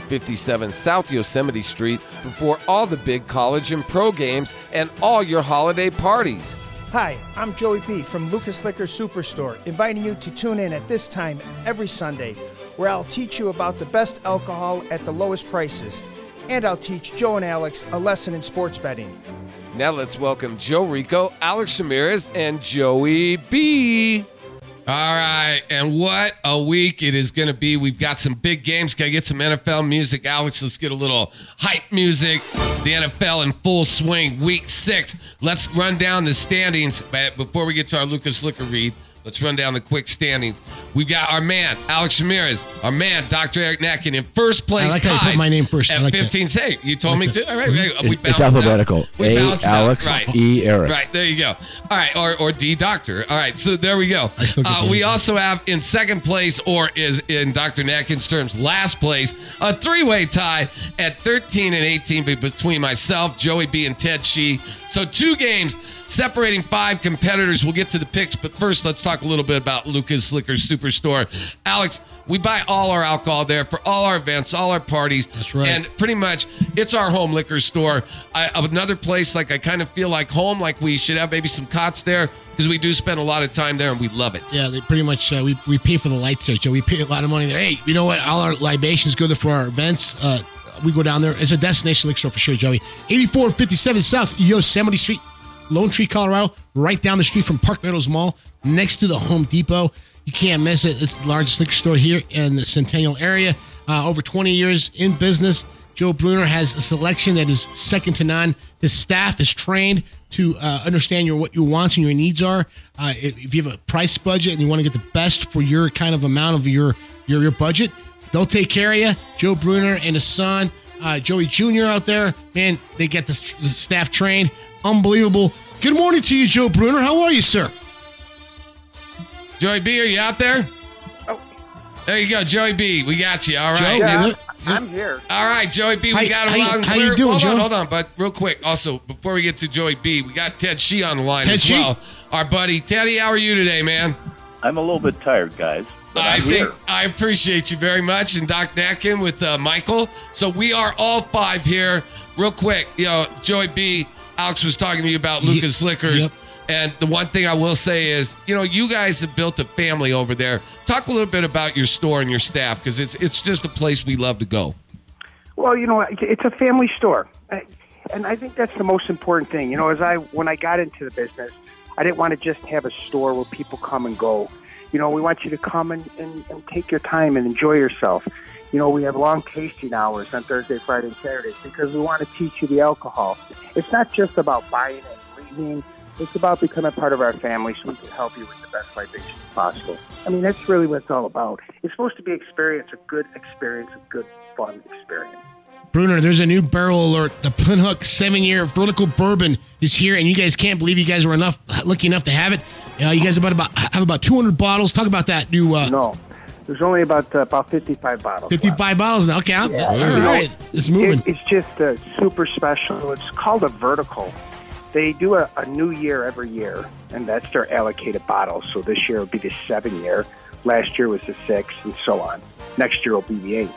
57 South Yosemite Street before all the big college and pro games and all your holiday parties. Hi, I'm Joey B from Lukas Liquor Superstore, inviting you to tune in at this time every Sunday, where I'll teach you about the best alcohol at the lowest prices. And I'll teach Joe and Alex a lesson in sports betting. Now let's welcome Joe Rico, Alex Ramirez, and Joey B. All right, and what a week it is going to be. We've got some big games. Got to get some NFL music. Alex, let's get a little hype music. The NFL in full swing, week six. Let's run down the standings. Before we get to our Lukas Liquor read, Let's run down the quick standings. We've got our man, Alex Ramirez, our man, Dr. Eric Natkin, in first place. I like how you put my name first. At like 15 say You told like me to. All right, right. We It- it's alphabetical. We A, balanced out. Alex, Right. E, Eric. Right, there you go. All right, or, or D, Doctor. All right, so there we go. I still get Uh, we also have in second place, or is in Dr. Natkin's terms, last place, a three way tie at 13 and 18 between myself, Joey B, and Ted Shee. So two games separating five competitors. We'll get to the picks, but first, let's talk a little bit about Lukas Liquor Superstore. Alex, we buy all our alcohol there for all our events, all our parties. That's right. And pretty much it's our home liquor store. I, another place like I kind of feel like home, like we should have maybe some cots there because we do spend a lot of time there and we love it. Yeah, they pretty much uh, we we pay for the lights there, Joe. We pay a lot of money there. Hey, you know what? All our libations go there for our events. Uh, we go down there. It's a destination liquor store for sure, Joey. 8457 South Yosemite Street, Lone Tree, Colorado, right down the street from Park Meadows Mall, next to the Home Depot. You can't miss it. It's the largest liquor store here in the Centennial area. Uh, over 20 years in business. Joe Bruner has a selection that is second to none. His staff is trained to uh, understand your what your wants and your needs are. Uh, if, if you have a price budget and you want to get the best for your kind of amount of your your your budget, they'll take care of you. Joe Bruner and his son, uh, Joey Jr. out there, man, they get the, the staff trained. Unbelievable. Good morning to you, Joe Bruner. How are you, sir? Joey B, are you out there? Oh. There you go, Joey B. We got you. All right. Joe, right. man, I'm, here. All right, Joey B. We How- got him how you- loud and how you doing, hold on, Joe? hold on. But real quick, also before we get to Joey B, we got Ted Shee on the line Ted as Shee? well. Our buddy Teddy, how are you today, man? I'm a little bit tired, guys. But I I'm think here. I appreciate you very much, and Doc Natkin with uh, Michael. So we are all five here. Real quick, you know, Joey B. Alex was talking to you about Ye- Lukas Liquors, yep. and the one thing I will say is, you know, you guys have built a family over there. Talk a little bit about your store and your staff because it's it's just a place we love to go. Well, you know, it's a family store, and I think that's the most important thing. You know, as I when I got into the business, I didn't want to just have a store where people come and go. You know, we want you to come and, and, and take your time and enjoy yourself. You know, we have long tasting hours on Thursday, Friday, and Saturday because we want to teach you the alcohol. It's not just about buying and leaving. It's about becoming part of our family so we can help you with the best libations possible. I mean, that's really what it's all about. It's supposed to be experience, a good experience, a good, fun experience. Bruner, there's a new barrel alert. The Pinhook seven year vertical bourbon is here, and you guys can't believe you guys were enough lucky enough to have it. Uh, you guys about about have about 200 bottles. Talk about that new uh, No, there's only about uh, about 55 bottles. 55 bottles now. Okay, I'm- all right, it's moving. It, it's just uh, super special. It's called a vertical. They do a, a new year every year, and that's their allocated bottles. So this year will be the seven year. Last year was the six, and so on. Next year will be the eight.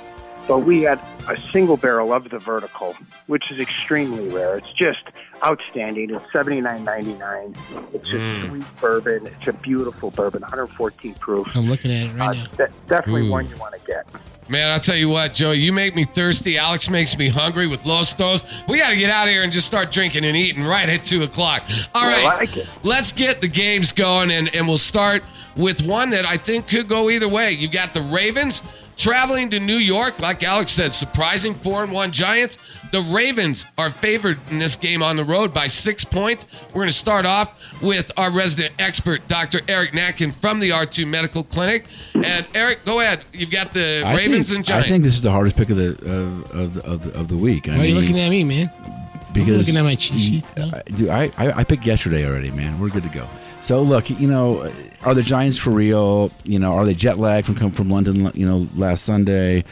But we had a single barrel of the vertical, which is extremely rare. It's just outstanding. It's seventy nine ninety nine. It's a sweet bourbon. It's a beautiful bourbon, 114 proof. I'm looking at it Uh, right now. de- definitely Ooh. one you want to get. Man, I'll tell you what, Joey, you make me thirsty. Alex makes me hungry with Los Dos. We got to get out of here and just start drinking and eating right at 2 o'clock. All I right, like it. let's get the games going, and, and we'll start with one that I think could go either way. You got the Ravens Traveling to New York, like Alex said, surprising 4 and 1 Giants. The Ravens are favored in this game on the road by six points. We're going to start off with our resident expert, Dr. Eric Natkin from the R2 Medical Clinic. And Eric, go ahead. You've got the I Ravens think, and Giants. I think this is the hardest pick of the of, of, the, of, of the week. I Why are you looking at me, man? Because looking at my cheat sheet. I, dude, I, I I picked yesterday already, man. We're good to go. So look, you know, are the Giants for real? You know, are they jet lagged from come from London? You know, last Sunday.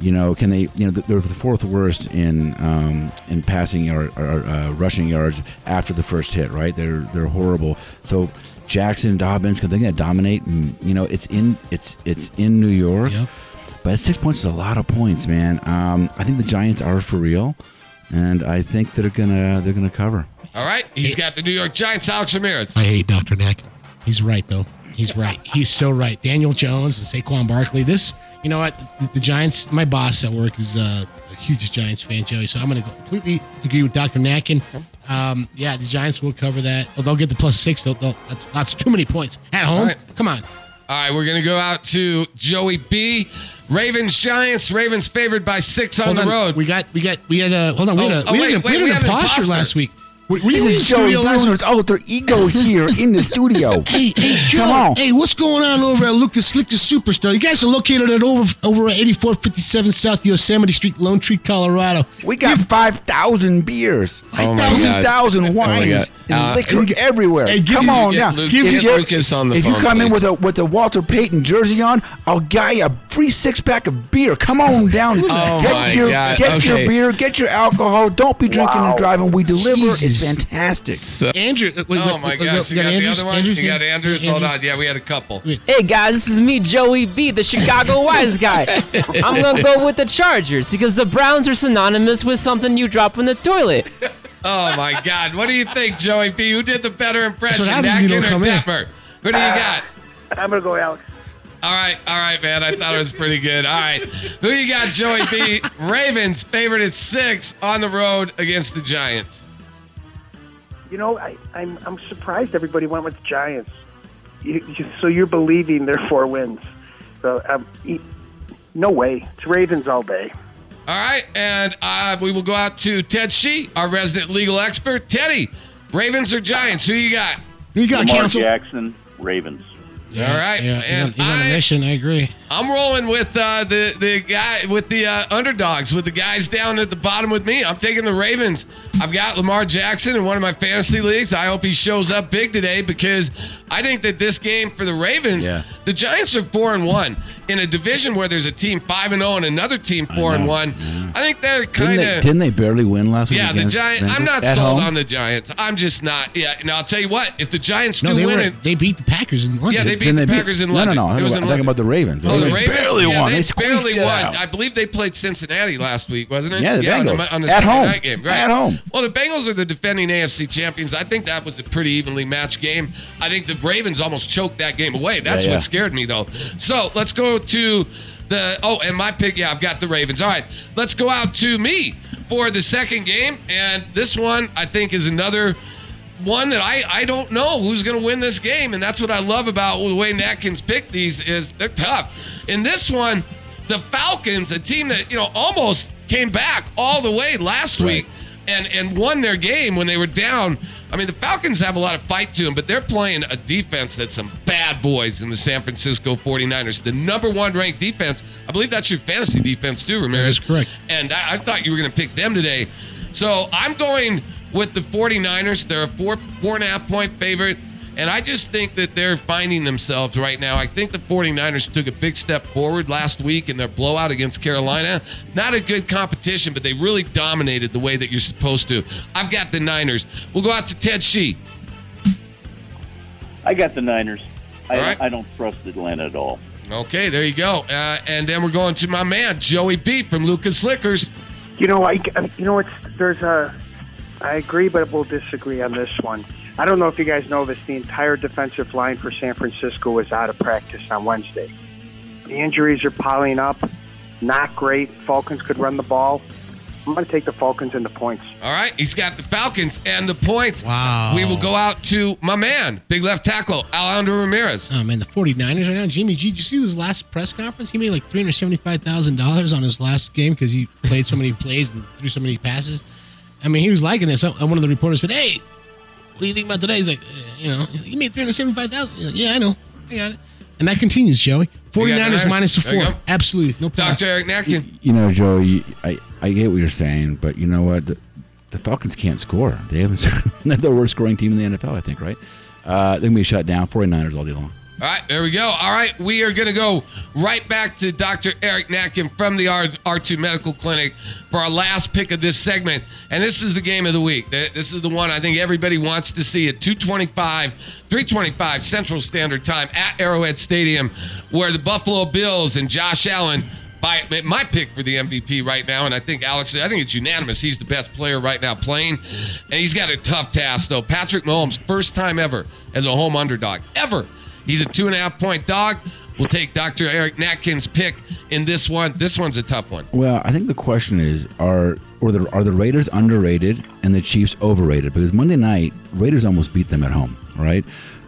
You know, can they? You know, they're the fourth worst in um, in passing yard or uh, rushing yards after the first hit. Right? They're they're horrible. So Jackson, Dobbins, can they gonna dominate? And, you know, it's in it's it's in New York. Yep. But six points is a lot of points, man. Um, I think the Giants are for real, and I think they're gonna they're gonna cover. All right. He's got the New York Giants, Alex Ramirez. I hate Dr. Knack. He's right, though. He's right. He's so right. Daniel Jones and Saquon Barkley. This, you know what? The, the Giants, my boss at work is uh, a huge Giants fan, Joey. So I'm going to completely agree with Dr. Natkin. Um, yeah, the Giants will cover that. Oh, they'll get the plus six. They'll, they'll, that's, that's too many points. At home? All right. Come on. All right, we're going to go out to Joey B. Ravens, Giants. Ravens favored by six on Hold the road. We got, we got, we had a, hold on. We Oh, had a, oh, oh we wait, had, a, wait, we had an imposter. last week. Were, were you in This the is Joey studio last week? Bruner's alter ego here in the studio. Hey, hey, Joe. Come on. Hey, what's going on over at Lukas Liquor Superstar? You guys are located at over over at 8457 South Yosemite Street, Lone Tree, Colorado. We got five thousand beers, Oh my five God. thousand Oh my wines, God. and Uh, liquor everywhere. hey, give Come on get now. Luke- If get you- Lucas on the if phone, you come in with a with a Walter Payton jersey on, I'll buy you a free six pack of beer. Come on down. Oh get my your God. get Okay. your beer, get your alcohol. Don't be drinking and driving. We deliver. It's Jesus. fantastic. Andrew. uh, wait, oh my wait, gosh, you got the Andrews? other one? Andrews? You got Andrews? Hold on. Yeah, we had a couple. Hey guys, this is me, Joey B, the Chicago wise guy. I'm gonna go with the Chargers because the Browns are synonymous with something you drop in the toilet. Oh my God. What do you think, Joey B? Who did the better impression, happens when you Natkin don't or come in. Detmer? Who do you got? I'm gonna go Alex. All right, all right, man. I thought it was pretty good. All right. Who you got, Joey B? Ravens favored at six on the road against the Giants. You know, I, I'm I'm surprised everybody went with the Giants. You, you, so you're believing their four wins. So um, e- no way. It's Ravens all day. All right, and uh, we will go out to Ted Shee, our resident legal expert. Teddy, Ravens or Giants? Who you got? Who you got, Lamar counsel? Jackson, Ravens. All right, Yeah, he's, and on, he's on a I- mission. I agree. I'm rolling with uh, the the guy with the uh, underdogs, with the guys down at the bottom with me. I'm taking the Ravens. I've got Lamar Jackson in one of my fantasy leagues. I hope he shows up big today because I think that this game for the Ravens, Yeah. the Giants are four and one in a division where there's a team five and zero and another team four and one. I think they're Didn't kind of didn't they barely win last week? yeah, the Giants. I'm not At sold home? on the Giants. I'm just not. Yeah. Now I'll tell you what. If the Giants No, do they win were. it, They beat the Packers in London. yeah, they beat Didn't the they beat- Packers in no, London. No, no, no. I'm talking about the Ravens. Oh, the They Ravens barely yeah, won. They, They barely won. out. I believe they played Cincinnati last week, wasn't it? Yeah, the on Bengals. on the At home. night game. Right. At home. Well, the Bengals are the defending AFC champions. I think that was a pretty evenly matched game. I think the Ravens almost choked that game away. That's Yeah, yeah. what scared me, though. So let's go to the. Oh, and my pick. Yeah, I've got the Ravens. All right, let's go out to me for the second game, and this one I think is another one that I, I don't know who's going to win this game, and that's what I love about the way Atkins picked these is they're tough. In this one, the Falcons, a team that you know almost came back all the way last week and and won their game when they were down. I mean, the Falcons have a lot of fight to them, but they're playing a defense that's some bad boys in the San Francisco 49ers. The number one ranked defense. I believe that's your fantasy defense too, Ramirez. That is correct. And I, I thought you were going to pick them today. So I'm going with the 49ers. They're a four four and a half point favorite. And I just think that they're finding themselves right now. I think the 49ers took a big step forward last week in their blowout against Carolina. Not a good competition, but they really dominated the way that you're supposed to. I've got the Niners. We'll go out to Ted Shee. I got the Niners. I, All right. I don't trust Atlanta at all. Okay, there you go. Uh, and then we're going to my man, Joey B from Lukas Liquors. You know, I you know it's there's a. I agree, but we'll disagree on this one. I don't know if you guys know this. The entire defensive line for San Francisco was out of practice on Wednesday. The injuries are piling up. Not great. Falcons could run the ball. I'm going to take the Falcons and the points. All right, he's got the Falcons and the points. Wow. We will go out to my man, big left tackle, Alejandro Ramirez. Oh man, the 49ers right now. Jimmy G, did you see his last press conference? He made like three hundred seventy-five thousand dollars on his last game because he played so many plays and threw so many passes. I mean, he was liking this. And one of the reporters said, "Hey, what do you think about today?" He's like, eh, "You know, you made three hundred seventy-five thousand. Like, yeah, I know, I got it." And that continues, Joey. You got 49ers minus the four. Absolutely, no problem. Dr. Eric Natkin. You know, Joey, I, I get what you're saying, but you know what? The, the Falcons can't score. They haven't. They're the worst scoring team in the NFL, I think, right? Uh, they're going to be shut down. 49ers all day long. All right, there we go. All right, we are going to go right back to Dr. Eric Natkin from the R- R2 Medical Clinic for our last pick of this segment. And this is the game of the week. This is the one I think everybody wants to see at 225, 325 Central Standard Time at Arrowhead Stadium, where the Buffalo Bills and Josh Allen. By my pick for the MVP right now, and I think Alex, I think it's unanimous. He's the best player right now playing, and he's got a tough task though. Patrick Mahomes, first time ever as a home underdog, ever. He's a two and a half point dog. We'll take Dr. Eric Natkin's pick in this one. This one's a tough one. Well, I think the question is: Are or the, are the Raiders underrated and the Chiefs overrated? Because Monday night, Raiders almost beat them at home, right?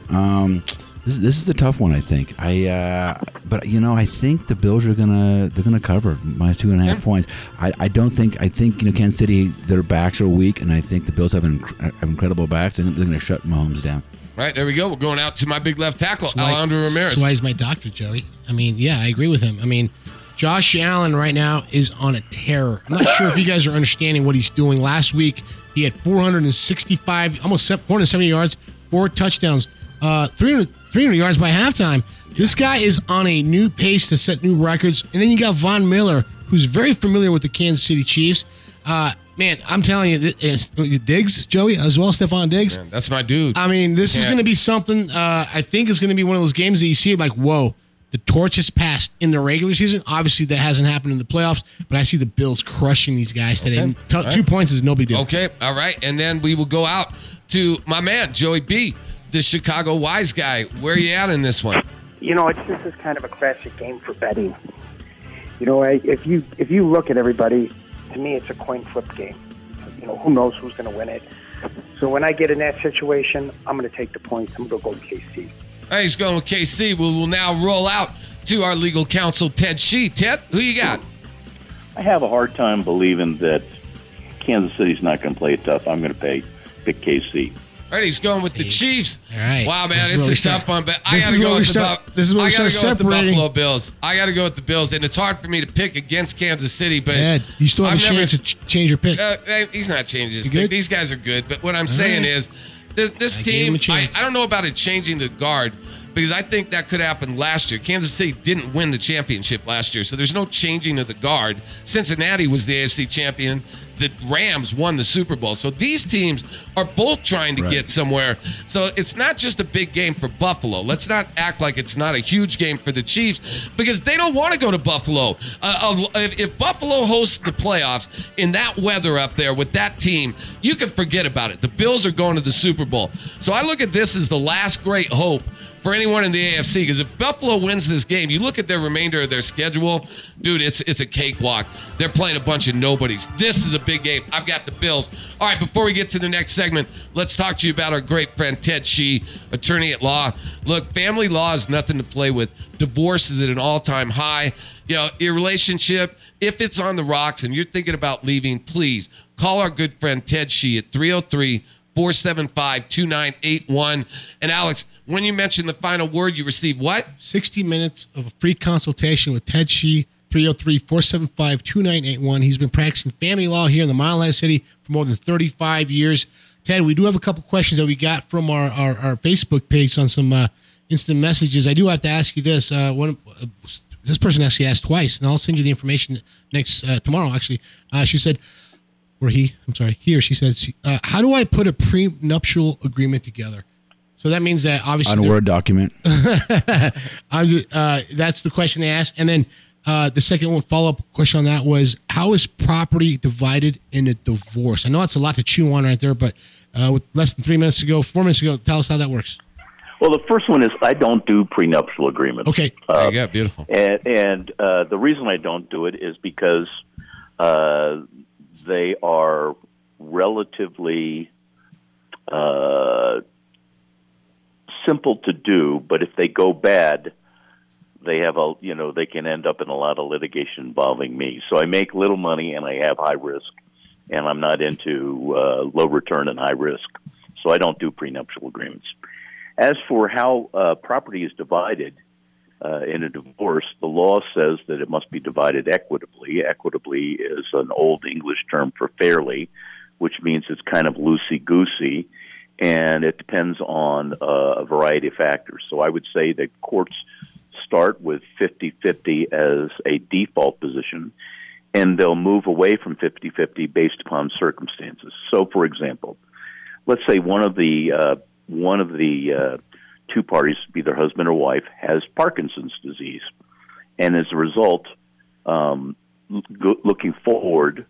Um, this, this is a tough one, I think. I uh, but you know, I think the Bills are gonna they're gonna cover minus two and a half Yeah. points. I, I don't think I think you know Kansas City their backs are weak, and I think the Bills have, inc- have incredible backs, and they're gonna shut Mahomes down. Right there we go. We're going out to my big left tackle, why- Alejandro Ramirez. That's why he's my doctor, Joey. I mean, yeah, I agree with him. I mean, Josh Allen right now is on a terror. I'm not sure if you guys are understanding what he's doing. Last week, he had 465, almost 470 yards, four touchdowns, uh, 300, 300 yards by halftime. This guy is on a new pace to set new records. And then you got Von Miller, who's very familiar with the Kansas City Chiefs. Uh, man, I'm telling you, th- it's- Diggs, Joey, as well, Stefon Diggs. Man, that's my dude. I mean, this is going to be something. Uh, I think it's going to be one of those games that you see like, whoa, the torch has passed in the regular season. Obviously, that hasn't happened in the playoffs, but I see the Bills crushing these guys today. Okay. T- All right. Two points is no big deal. Okay, all right. And then we will go out to my man, Joey B, the Chicago wise guy. Where are you at in this one? You know, it's this is kind of a classic game for betting. You know, I- if you if you look at everybody, to me, it's a coin flip game. You know, who knows who's going to win it? So when I get in that situation, I'm going to take the points. I'm going to go with KC. All right, he's going with KC. We will now roll out to our legal counsel, Ted Shee. Ted, who you got? I have a hard time believing that Kansas City's not going to play it tough. I'm going to pay pick KC. All right, he's going with the Chiefs. All right. Wow, man, This is it's a we tough start- one, but I got to go with the start- Bu- this is where I gotta start go with the. Buffalo Bills. I got to go with the Bills, and it's hard for me to pick against Kansas City. But Ted, you still have I've a never- chance to ch- change your pick. Uh, he's not changing his You pick. good? These guys are good, but what I'm saying right. is, th- this team. I. I don't know about it changing the guard because I think that could happen last year. Kansas City didn't win the championship last year, so there's no changing of the guard. Cincinnati was the AFC champion. The Rams won the Super Bowl. So these teams are both trying to Right. get somewhere. So it's not just a big game for Buffalo. Let's not act like it's not a huge game for the Chiefs because they don't want to go to Buffalo. Uh, if, if Buffalo hosts the playoffs in that weather up there with that team, you can forget about it. The Bills are going to the Super Bowl. So I look at this as the last great hope for anyone in the AFC because if Buffalo wins this game, you look at their remainder of their schedule, dude, it's it's a cakewalk. They're playing a bunch of nobodies. This is a big game. I've got the Bills. All right, before we get to the next segment, let's talk to you about our great friend Ted Shee, attorney at law. Look, family law is nothing to play with. Divorce is at an all-time high. You know, your relationship, if it's on the rocks and you're thinking about leaving, please call our good friend Ted Shee at 303- 475 2981. And Alex, when you mentioned the final word, you received what? 60 minutes of a free consultation with Ted Shee, 303 475 2981. He's been practicing family law here in the Mile High City for more than 35 years. Ted, we do have a couple questions that we got from our, our, our Facebook page on some uh, instant messages. I do have to ask you this. Uh, one, uh, this person actually asked twice, and I'll send you the information next uh, tomorrow, actually. Uh, she said, or he, I'm sorry, he or she says, uh, how do I put a prenuptial agreement together? So that means that obviously On a Word document. I'm just, uh, that's the question they asked. And then uh, the second one follow up question on that was how is property divided in a divorce? I know that's a lot to chew on right there, but uh, with less than three minutes ago, four minutes ago, tell us how that works. Well, the first one is I don't do prenuptial agreements. Okay. there you go. Beautiful. And, and uh, the reason I don't do it is because uh, they are relatively uh, simple to do, but if they go bad, they have a you know they can end up in a lot of litigation involving me. So I make little money and I have high risk, and I'm not into uh, low return and high risk. So I don't do prenuptial agreements. As for how uh, property is divided uh, in a divorce, the law says that it must be divided equitably. Equitably is an old English term for fairly, which means it's kind of loosey goosey, and it depends on uh, a variety of factors. So I would say that courts start with 50 50 as a default position, and they'll move away from 50 50 based upon circumstances. So, for example, let's say one of the uh, one of the uh, two parties, either husband or wife, has Parkinson's disease, and as a result, um, go- looking forward,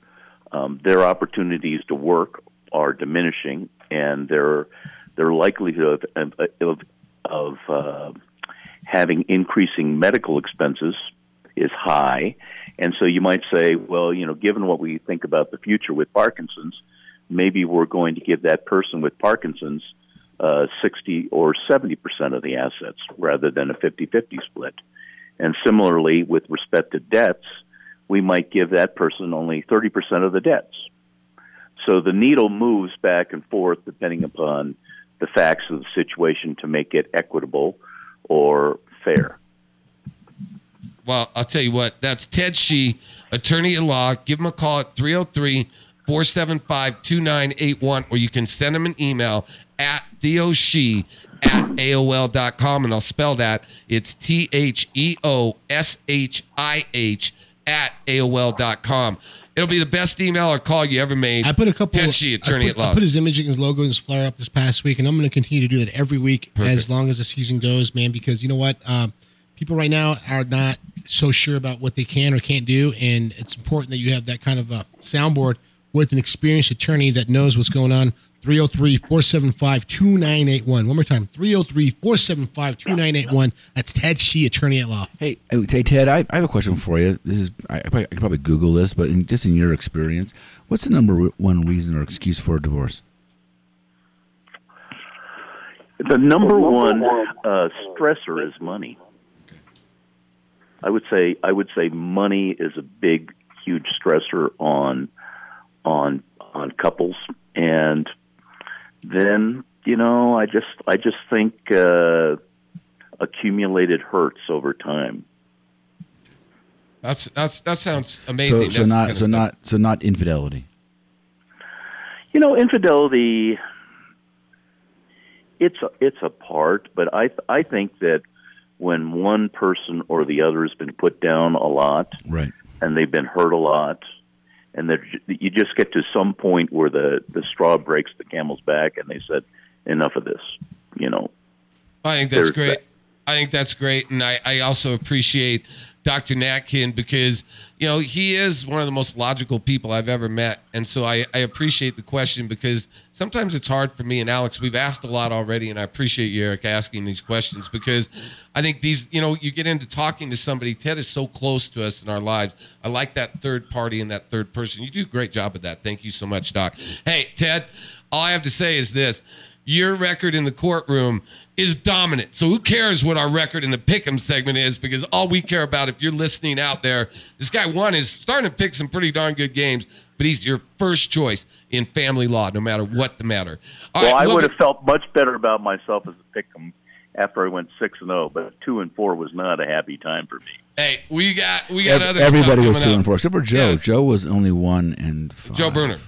um, their opportunities to work are diminishing, and their their likelihood of of, of uh, having increasing medical expenses is high, and so you might say, well, you know, given what we think about the future with Parkinson's, maybe we're going to give that person with Parkinson's uh, 60 or 70 percent of the assets rather than a 50 50 split. And similarly, with respect to debts, we might give that person only 30 percent of the debts. So the needle moves back and forth depending upon the facts of the situation to make it equitable or fair. Well, I'll tell you what, that's Ted Shee, attorney at law. Give him a call at 303 475 2981, or you can send him an email at theoshee at AOL.com, and I'll spell that. It's T H E O S H I H at AOL.com. It'll be the best email or call you ever made. I put a couple. Ted Shee, attorney I at put, law. I put his image and his logo and his flyer up this past week, and I'm going to continue to do that every week Perfect. as long as the season goes, man. Because you know what, um, people right now are not so sure about what they can or can't do, and it's important that you have that kind of a soundboard with an experienced attorney that knows what's going on. 303-475-2981. One more time, 303-475-2981. That's Ted Shee, attorney at law. Hey, uh, hey Ted, I, I have a question for you. This is I, I probably- I could probably Google this, but in, just in your experience, what's the number one reason or excuse for a divorce? The number one uh, stressor is money. I would say I would say money is a big, huge stressor on on on couples, and then you know I just I just think uh, accumulated hurts over time. That's that's that sounds amazing. So, so not so not so not infidelity. You know, infidelity. It's a, it's a part, but I I think that when one person or the other has been put down a lot, Right. and they've been hurt a lot, and you just get to some point where the the straw breaks the camel's back, and they said, "Enough of this," you know. I think that's There's great. that- I think that's great, and I, I also appreciate Dr. Natkin because you know he is one of the most logical people I've ever met, and so I, I appreciate the question because sometimes it's hard for me and Alex. We've asked a lot already, and I appreciate you, Eric, asking these questions because I think these you know you get into talking to somebody. Ted is so close to us in our lives. I like that third party and that third person. You do a great job of that. Thank you so much, Doc. Hey, Ted, all I have to say is this your record in the courtroom is dominant. So who cares what our record in the pick'em segment is? Because all we care about, if you're listening out there, this guy one is starting to pick some pretty darn good games, but he's your first choice in family law, no matter what the matter. All well, right, I we'll would have felt much better about myself as a pick'em after I went six and zero, but two and four was not a happy time for me. Hey, we got we got Ev- other Everybody stuff was two coming and four, except for Joe. Yeah. Joe was only one and five. Joe Bruner.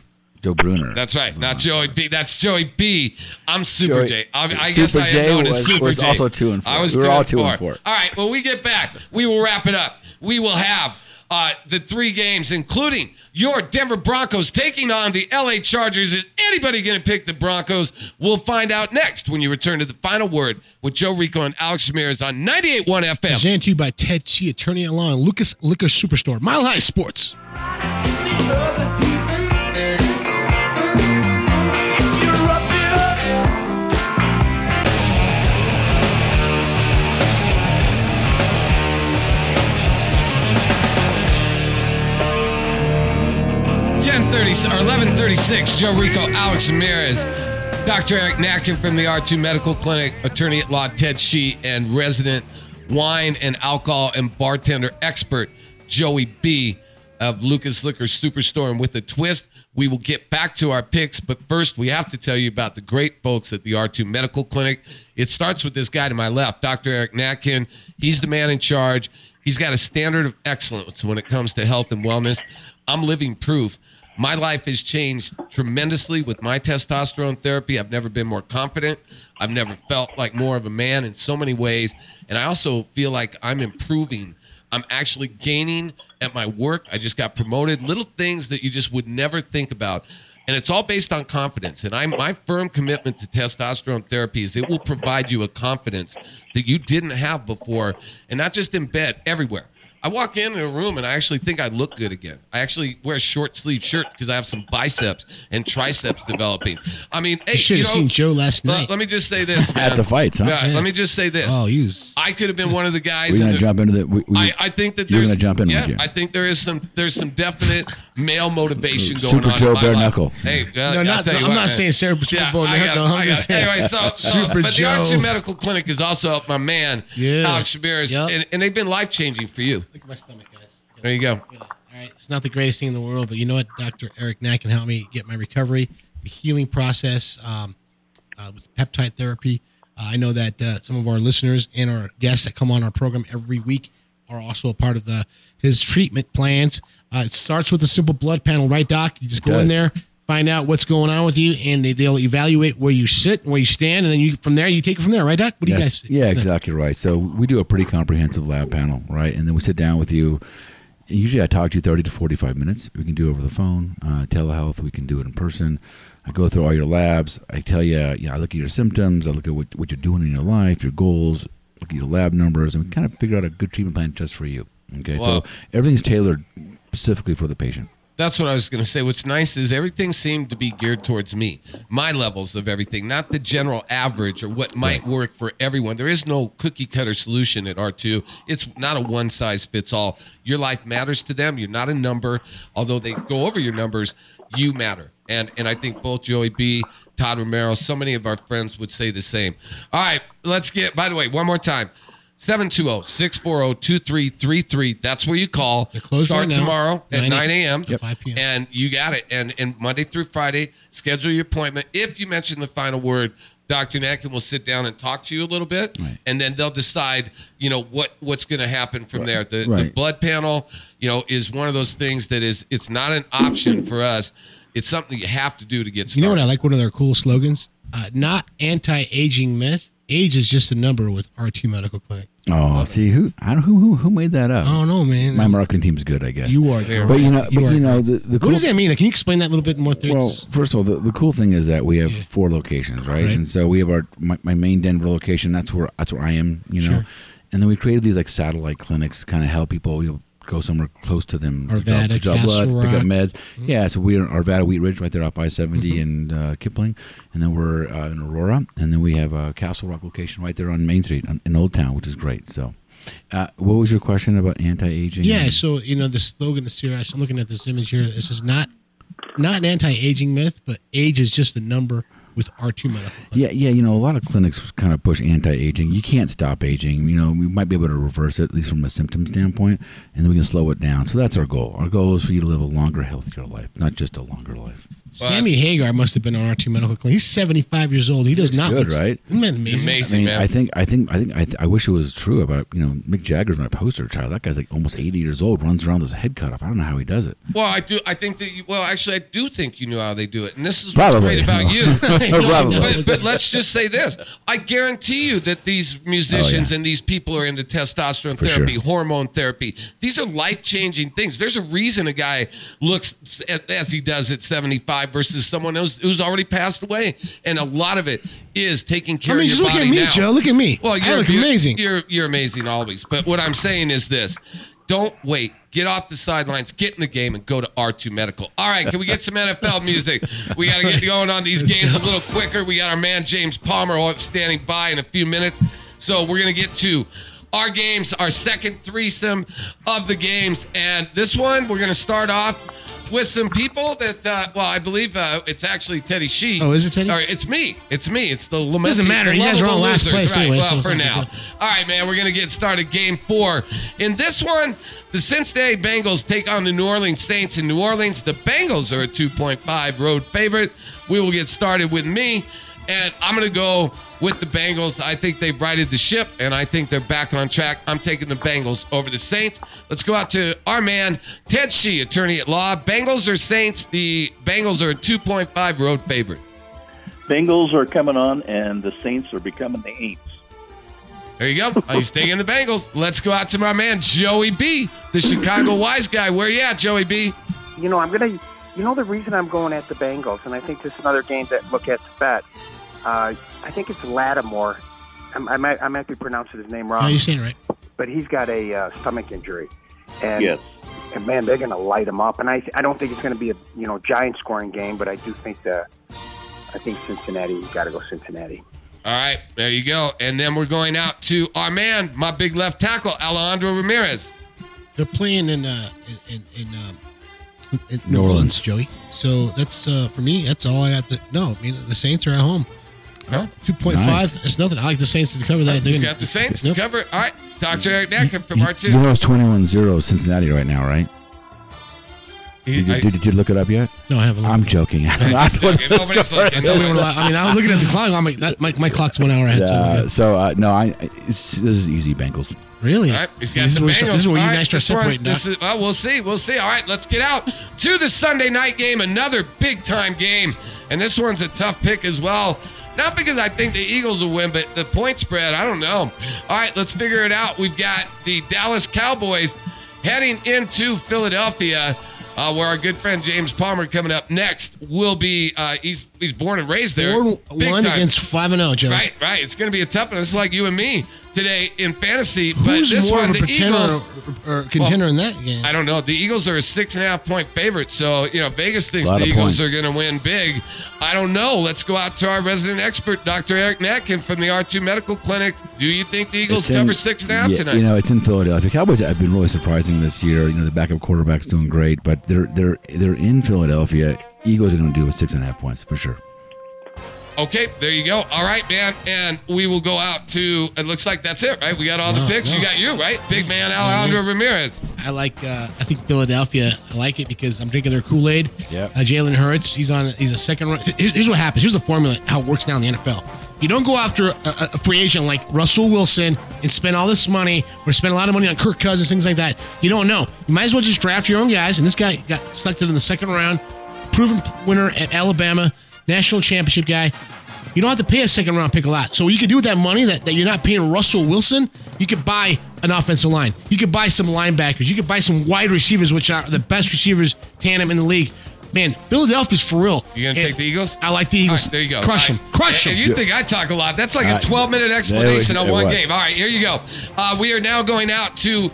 Joe Bruner. That's right, not. Joey B. That's Joey B. I'm Super Joey- J. I, I Super guess I am J known as Super was J. also two and four. I was We were two, all and, two four. and four. All right, when we get back, we will wrap it up. We will have uh, the three games, including your Denver Broncos taking on the LA Chargers. Is anybody going to pick the Broncos? We'll find out next when you return to the final word with Joe Rico and Alex Ramirez on 98.1 FM. Presented to you by Ted Shee, attorney at law, and Lukas Liquor Superstore, Mile High Sports. 1030 or 1136. Joe Rico, Alex Ramirez, Dr. Eric Natkin from the R2 Medical Clinic, attorney at law Ted Shee, and resident wine and alcohol and bartender expert Joey B of Lukas Liquor Superstore. And with a twist, we will get back to our picks. But first, we have to tell you about the great folks at the R2 Medical Clinic. It starts with this guy to my left, Dr. Eric Natkin. He's the man in charge. He's got a standard of excellence when it comes to health and wellness. I'm living proof. My life has changed tremendously with my testosterone therapy. I've never been more confident. I've never felt like more of a man in so many ways. And I also feel like I'm improving. I'm actually gaining at my work. I just got promoted. Little things that you just would never think about. And it's all based on confidence. And I'm my firm commitment to testosterone therapy is it will provide you a confidence that you didn't have before, and not just in bed, everywhere. I walk in a room and I actually think I look good again. I actually wear a short sleeve shirt because I have some biceps and triceps developing. I mean, hey, You should you have know, seen Joe last let, night. let me just say this, man. At the fights, huh? Yeah, Yeah. Let me just say this. Oh, he was. I could have been one of the guys. We're gonna the- jump into the. We, we, I, I think that you're there's gonna jump in, Yeah, aren't? I think there is some there's some definite male motivation going Super on. Super Joe in my Bare life. Knuckle. Hey, uh, No, not- tell I'm what, not man. saying Super Yeah, Bowl I got Knuckle, I'm just saying. Anyway, so, so Super but the R2 Medical Clinic is also up my man, Yeah. Alex Ramirez, Yep. and, and they've been life changing for you. Look at my stomach, guys. There you go. All right, it's not the greatest thing in the world, but you know what? Dr. Eric Knack can help me get my recovery, the healing process um, uh, with peptide therapy. Uh, I know that uh, some of our listeners and our guests that come on our program every week are also a part of the his treatment plans. Uh, it starts with a simple blood panel, right, Doc? You just go in there, find out what's going on with you, and they, they'll evaluate where you sit and where you stand, and then you from there you take it from there, right, Doc? What do you guys? Yeah, exactly right. So we do a pretty comprehensive lab panel, right? And then we sit down with you. Usually, I talk to you thirty to forty-five minutes. We can do it over the phone, uh, telehealth. We can do it in person. I go through all your labs. I tell you, you know, I look at your symptoms. I look at what, what you're doing in your life, your goals. Look at your lab numbers, and we kind of figure out a good treatment plan just for you. Okay, Wow. so everything's tailored specifically for the patient. That's what I was going to say. What's nice is everything seemed to be geared towards me, my levels of everything, not the general average or what might work for everyone. There is no cookie cutter solution at R2. It's not a one size fits all. Your life matters to them. You're not a number, although they go over your numbers. You matter, and and I think both Joey B, Todd Romero, so many of our friends would say the same. All right, let's get. By the way, one more time. Oh, 720-640-2333. That's where you call. Start right now. tomorrow at 9 9 a.m. Yep. And you got it. And and Monday through Friday, schedule your appointment. If you mention the final word, Dr. Natkin will sit down and talk to you a little bit, Right. and then they'll decide, you know, what what's going to happen from there. The, the blood panel, you know, is one of those things that is it's not an option for us. It's something you have to do to get started. You know what I like? One of their cool slogans: uh, "Not anti-aging myth. Age is just a number." With R2 Medical Clinic. Oh, see who I don't who who, who made that up? I don't know, man. My marketing team's good, I guess. you are. there, but you know, You but you know, the, the What does that mean? Like, can you explain that a little bit more? Through Well, first of all, the, the cool thing is that we have four locations, right? Right. And so we have our my, my main Denver location. That's where that's where I am, you know. Sure. And then we created these like satellite clinics, kind of help people you know, go somewhere close to them, Arvada, to draw blood, pick up meds. Mm-hmm. Yeah, so we're in Arvada, Wheat Ridge, right there off I 70 and uh, Kipling, and then we're uh, in Aurora, and then we have a Castle Rock location right there on Main Street on, in Old Town, which is great. So, uh, what was your question about anti-aging? yeah. So you know the slogan is here. I'm looking at this image here. This is not not an anti-aging myth, but age is just a number with R2 Medical. Yeah, yeah, you know, a lot of clinics kind of push anti-aging. You can't stop aging. You know, we might be able to reverse it, at least from a symptom standpoint, and then we can slow it down. So that's our goal. Our goal is for you to live a longer, healthier life, not just a longer life. Sammy Hagar must have been on R2 Medical Clinic. He's 75 years old. He does not good, look right? Isn't that amazing? I mean, man. I think, I think, I think, I, th- I wish it was true about you know Mick Jagger's my poster child. That guy's like almost eighty years old, runs around with his head cut off. I don't know how he does it. Well, I do. I think that. You, well, actually, I do think you know how they do it, and this is what's Probably. great about you. Probably. but, but let's just say this: I guarantee you that these musicians Oh, yeah. and these people are into testosterone For therapy, sure. hormone therapy. These are life-changing things. There's a reason a guy looks as he does at 75 versus someone who's, who's already passed away, and a lot of it is taking care I mean, of just your look at me, now. Joe. Look at me. Well, you're, look you're- amazing. You're you're amazing always. But what I'm saying is this: don't wait. Get off the sidelines, get in the game, and go to R2 Medical. All right, can we get some NFL music? We got to get going on these games a little quicker. We got our man James Palmer standing by in a few minutes. So we're gonna get to our games, our second threesome of the games, and this one we're gonna start off with some people that, uh, well, I believe uh, it's actually Teddy Shee. Oh, is it Teddy? Or it's me. It's me. It's the. Doesn't matter. You guys are last place right. anyway, Well, so for now. All right, man. We're gonna get started. Game four. In this one, the Cincinnati Bengals take on the New Orleans Saints in New Orleans. The Bengals are a 2.5 road favorite. We will get started with me, and I'm gonna go with the Bengals. I think they've righted the ship, and I think they're back on track. I'm taking the Bengals over the Saints. Let's go out to our man Ted Shee, attorney at law. Bengals or Saints? The Bengals are a 2.5 road favorite. Bengals are coming on, and the Saints are becoming the Aints. There you go. He's taking the Bengals. Let's go out to my man Joey B, the Chicago wise guy. Where you at, Joey B? You know, I'm gonna. You know the reason I'm going at the Bengals, and I think this is another game that look at the bet. Uh, I think it's Lattimore. I, I might I might be pronouncing his name wrong. No, you're saying it right. but he's got a uh, stomach injury, and Yes. and man, they're going to light him up. And I I don't think it's going to be a you know giant scoring game, but I do think the I think Cincinnati. You got to go Cincinnati. All right, there you go. And then we're going out to our man, my big left tackle, Alejandro Ramirez. They're playing in uh in in, in, um, in New New Orleans, Orleans. Joey. So that's uh for me. That's all I got to. No, I mean the Saints are at home. Huh? Two point five. It's nothing. I like the Saints to cover that. He's got the Saints Nope. to cover. All right, Dr. Eric Natkin from You, R2. you know it's 21-0 Cincinnati right now, right? Did you, I- did, you look it up yet? No, I haven't. I'm joking. Looking. Nobody's looking. No, we were, I mean, I was looking at the clock. I'm like, that, my, my clock's one hour ahead. so Uh, so uh, no, I it's, this is easy Bengals. really? All right, he's got this, the is where, Bengals. this is where you guys start this separating. This is, well, we'll see. We'll see. All right, let's get out to the Sunday night game, another big time game. And this one's a tough pick as well. Not because I think the Eagles will win, but the point spread, I don't know. All right, let's figure it out. We've got the Dallas Cowboys heading into Philadelphia. Uh, where our good friend James Palmer coming up next will be. Uh, he's he's born and raised there. Four one time. against five and zero, Joe. Right, right. It's going to be a tough one. It's like you and me today in fantasy. But Who's this more one, of a the Eagles. or, or contender in that game? I don't know. The Eagles are a six and a half point favorite. So, you know, Vegas thinks the Eagles points. are going to win big. I don't know. Let's go out to our resident expert, Dr. Eric Natkin from the R2 Medical Clinic. Do you think the Eagles in- cover six and a half yeah, tonight? You know, it's in Philadelphia. Cowboys have been really surprising this year. You know, the backup quarterback's doing great, but they're they're they're in Philadelphia. Eagles are going to do with six and a half points for sure. Okay, there you go. All right, man. And we will go out to, it looks like that's it, right? We got all the No, picks. You got you, right? Big man Alejandro Ramirez. I like. Uh, I think Philadelphia. I like it because I'm drinking their Kool Aid. Yeah. Uh, Jalen Hurts. He's on. He's a second run. Here's, here's what happens. Here's the formula. How it works now in the NFL. You don't go after a, a, a free agent like Russell Wilson and spend all this money or spend a lot of money on Kirk Cousins, things like that. You don't know. You might as well just draft your own guys. And this guy got selected in the second round, proven winner at Alabama, national championship guy. You don't have to pay a second round pick a lot. So what you could do with that money that, that you're not paying Russell Wilson, you could buy an offensive line. You could buy some linebackers. You could buy some wide receivers, which are the best receivers tandem in the league. Man, Philadelphia's for real. You going to And take the Eagles? I like the Eagles. right, there you go. Crush them. right. Crush them. you think I talk a lot? That's like a Uh, 12 minute explanation there on one was. game. All right, here you go. Uh, we are now going out to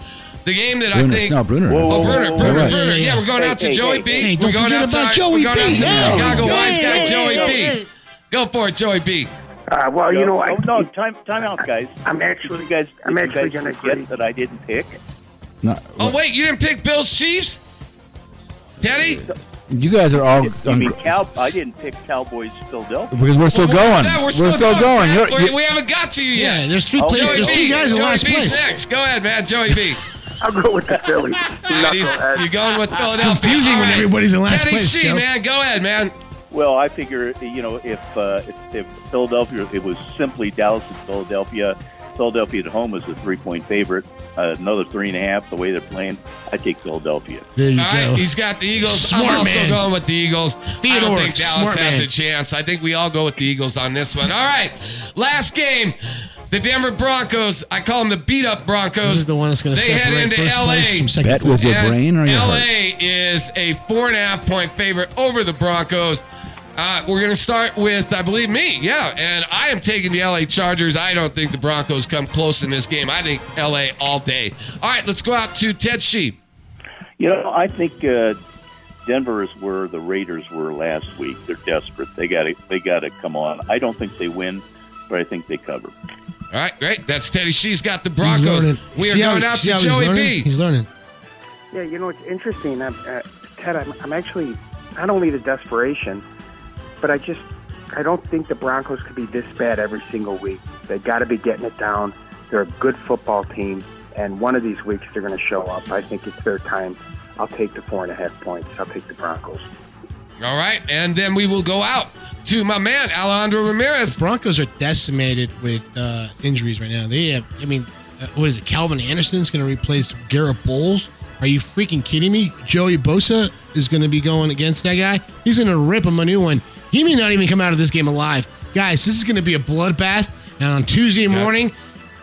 the game that I think. no Bruner. Whoa, Oh, whoa, Bruner, Bruner, whoa. Bruner. Yeah, Yeah, yeah. we're going Hey, out to hey, Joey hey, B. hey, we're don't going forget out to about our, Joey we're going out to the Hey, Chicago hey, wise guy, hey, Joey hey, B. Go for it, Joey B. Uh, well, you know, I, oh, no, time time out, guys. I'm actually, you guys, I'm actually gonna forget agree. that I didn't pick. No, Oh, wait, you didn't pick Bills Chiefs? Teddy? you guys are all. I mean, Cow- I didn't pick Cowboys Philadelphia. because we're still Well, going. Ted, We're, still, going. Ted. You're- We're- you're- we haven't got to you yet. Yeah, there's three Oh, players. There's B. three guys in Joey last B's place. next. Go ahead, man. Joey B. I'll go with the Phillies. All right, you're going with Philadelphia. It's confusing All when everybody's in last Teddy place, C, Joe. man. Go ahead, man. Well, I figure you know if uh, if, if Philadelphia, it was simply Dallas and Philadelphia. Philadelphia at home is a three point favorite. Uh, another three and a half. The way they're playing, I take Philadelphia. There you All right, go. he's got the Eagles. Smart I'm also man. going with the Eagles. I Theodore, don't think Dallas smart has man. a chance. I think we all go with the Eagles on this one. All right, last game. The Denver Broncos. I call them the beat up Broncos. This is the one that's going to They head separate into first LA. place from second Bet place. with your And brain or your LA heart? is a four and a half point favorite over the Broncos. Uh, we're going to start with, I believe, me. Yeah. And I am taking the LA Chargers. I don't think the Broncos come close in this game. I think LA all day. All right, let's go out to Ted Shee. You know, I think uh, Denver is where the Raiders were last week. They're desperate. They got to they got to come on. I don't think they win, but I think they cover. All right, great. That's Teddy. She's got the Broncos. We are See how- going out to how he's Joey? B. He's learning. Yeah, you know it's interesting. Uh, uh, Ted, I'm, I'm actually not only the desperation, but I just I don't think the Broncos could be this bad every single week. They got to be getting it down. They're a good football team, and one of these weeks they're going to show up. I think it's their time. I'll take the four and a half points. I'll take the Broncos. All right, and then we will go out to my man Alejandro Ramirez. Broncos are decimated with uh, injuries right now. They have, I mean, uh, what is it? Calvin Anderson's going to replace Garett Bolles. Are you freaking kidding me? Joey Bosa is going to be going against that guy. He's going to rip him a new one. He may not even come out of this game alive. Guys, this is going to be a bloodbath. And on Tuesday morning,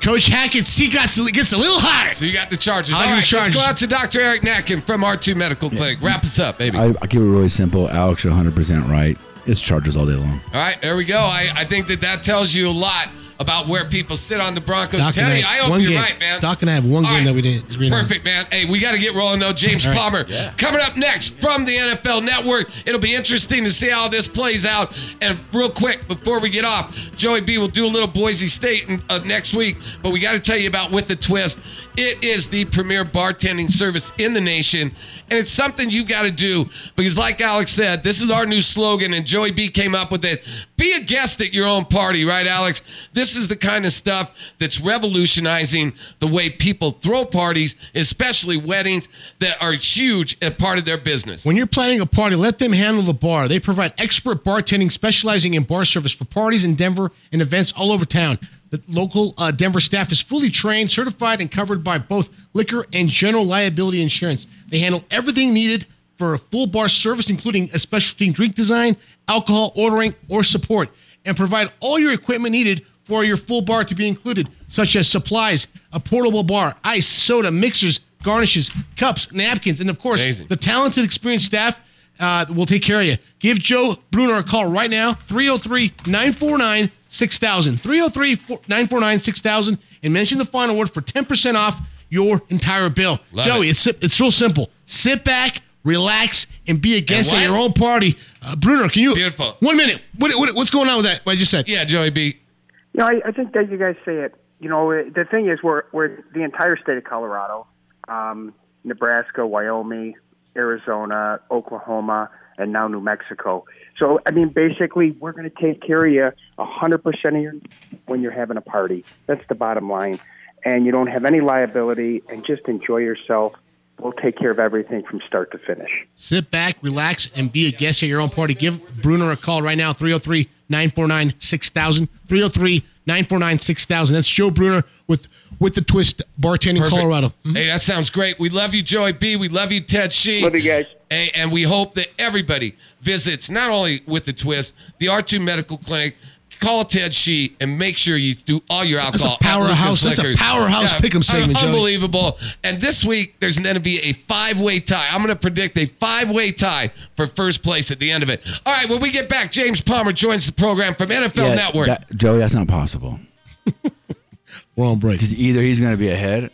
Coach Hackett's seat gets, gets a little hotter. So you got the charges. I'll All give right, the Chargers. let's go out to Dr. Eric Natkin from R2 Medical Clinic. Wrap us up, baby. I, I'll keep it really simple. Alex, you're 100% right. It's charges all day long. All right, there we go. I, I think that that tells you a lot about where people sit on the Broncos. Doc Teddy, I- I hope you're game. right, man. Doc and I have one All game right. that we didn't agree. Perfect, man. Hey, we got to get rolling though. James right. Palmer coming up next from the NFL Network. It'll be interesting to see how this plays out. And real quick, before we get off, Joey B will do a little Boise State uh, next week. But we got to tell you about With the Twist. It is the premier bartending service in the nation, and it's something you've got to do because, like Alex said, this is our new slogan, and Joey B came up with it. Be a guest at your own party, right, Alex? This is the kind of stuff that's revolutionizing the way people throw parties, especially weddings that are huge a part of their business. When you're planning a party, let them handle the bar. They provide expert bartending, specializing in bar service for parties in Denver and events all over town. The local uh, Denver staff is fully trained, certified, and covered by both liquor and general liability insurance. They handle everything needed for a full bar service, including a specialty drink design, alcohol ordering, or support, and provide all your equipment needed for your full bar to be included, such as supplies, a portable bar, ice, soda, mixers, garnishes, cups, napkins, and of course, Amazing. the talented, experienced staff uh, will take care of you. Give Joe Bruner a call right now, 303 949 6000. 303 949 6000, and mention the final word for 10% off your entire bill. Love Joey, it. it's, it's real simple. Sit back, relax, and be a guest at your own party. Uh, Bruner, can you? Beautiful. One minute. What, what, what's going on with that? What I just said? Yeah, Joey B. You know, I, I think that you guys say it. You know, the thing is, we're we're the entire state of Colorado, um, Nebraska, Wyoming, Arizona, Oklahoma, and now New Mexico. So, I mean, basically, we're going to take care of you a hundred percent of your when you're having a party. That's the bottom line, and you don't have any liability, and just enjoy yourself. We'll take care of everything from start to finish. Sit back, relax, and be a guest at your own party. Give Bruner a call right now, 303 949 6000. 303 949 6000. That's Joe Bruner with, with the Twist Bartending Perfect. Colorado. Mhm. Hey, that sounds great. We love you, Joey B. We love you, Ted Shee. Love you guys. Hey, and we hope that everybody visits not only with the twist, the R2 Medical Clinic. Call Ted Shee and make sure you do all your That's a alcohol. at powerhouse- Lukas that's a Liquors. powerhouse pick'em segment, Joey. Unbelievable. And this week, there's going to be a five way tie. I'm going to predict a five way tie for first place at the end of it. All right, when we get back, James Palmer joins the program from NFL Yeah, Network. that- Joey, that's not possible. We're on break. Because either he's going to be ahead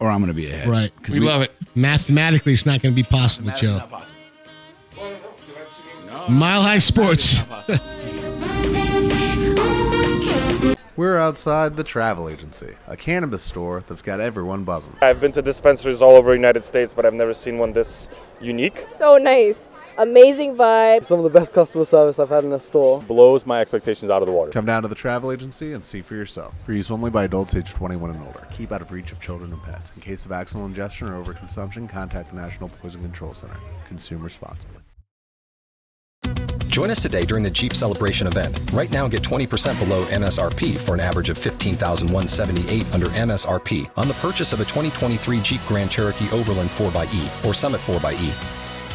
or I'm going to be ahead. Right. 'Cause we, love it. Mathematically, it's not going to be possible, Joe. Mile High Sports. We're outside the travel agency, a cannabis store that's got everyone buzzing. I've been to dispensaries all over the United States, but I've never seen one this unique. So nice. Amazing vibe. Some of the best customer service I've had in a store. Blows my expectations out of the water. Come down to the travel agency and see for yourself. For use only by adults age 21 and older. Keep out of reach of children and pets. In case of accidental ingestion or overconsumption, contact the National Poison Control Center. Consume responsibly. Join us today during the Jeep Celebration event. Right now, get 20% below MSRP for an average of 15178 under MSRP on the purchase of a 2023 Jeep Grand Cherokee Overland 4xE or Summit 4xE.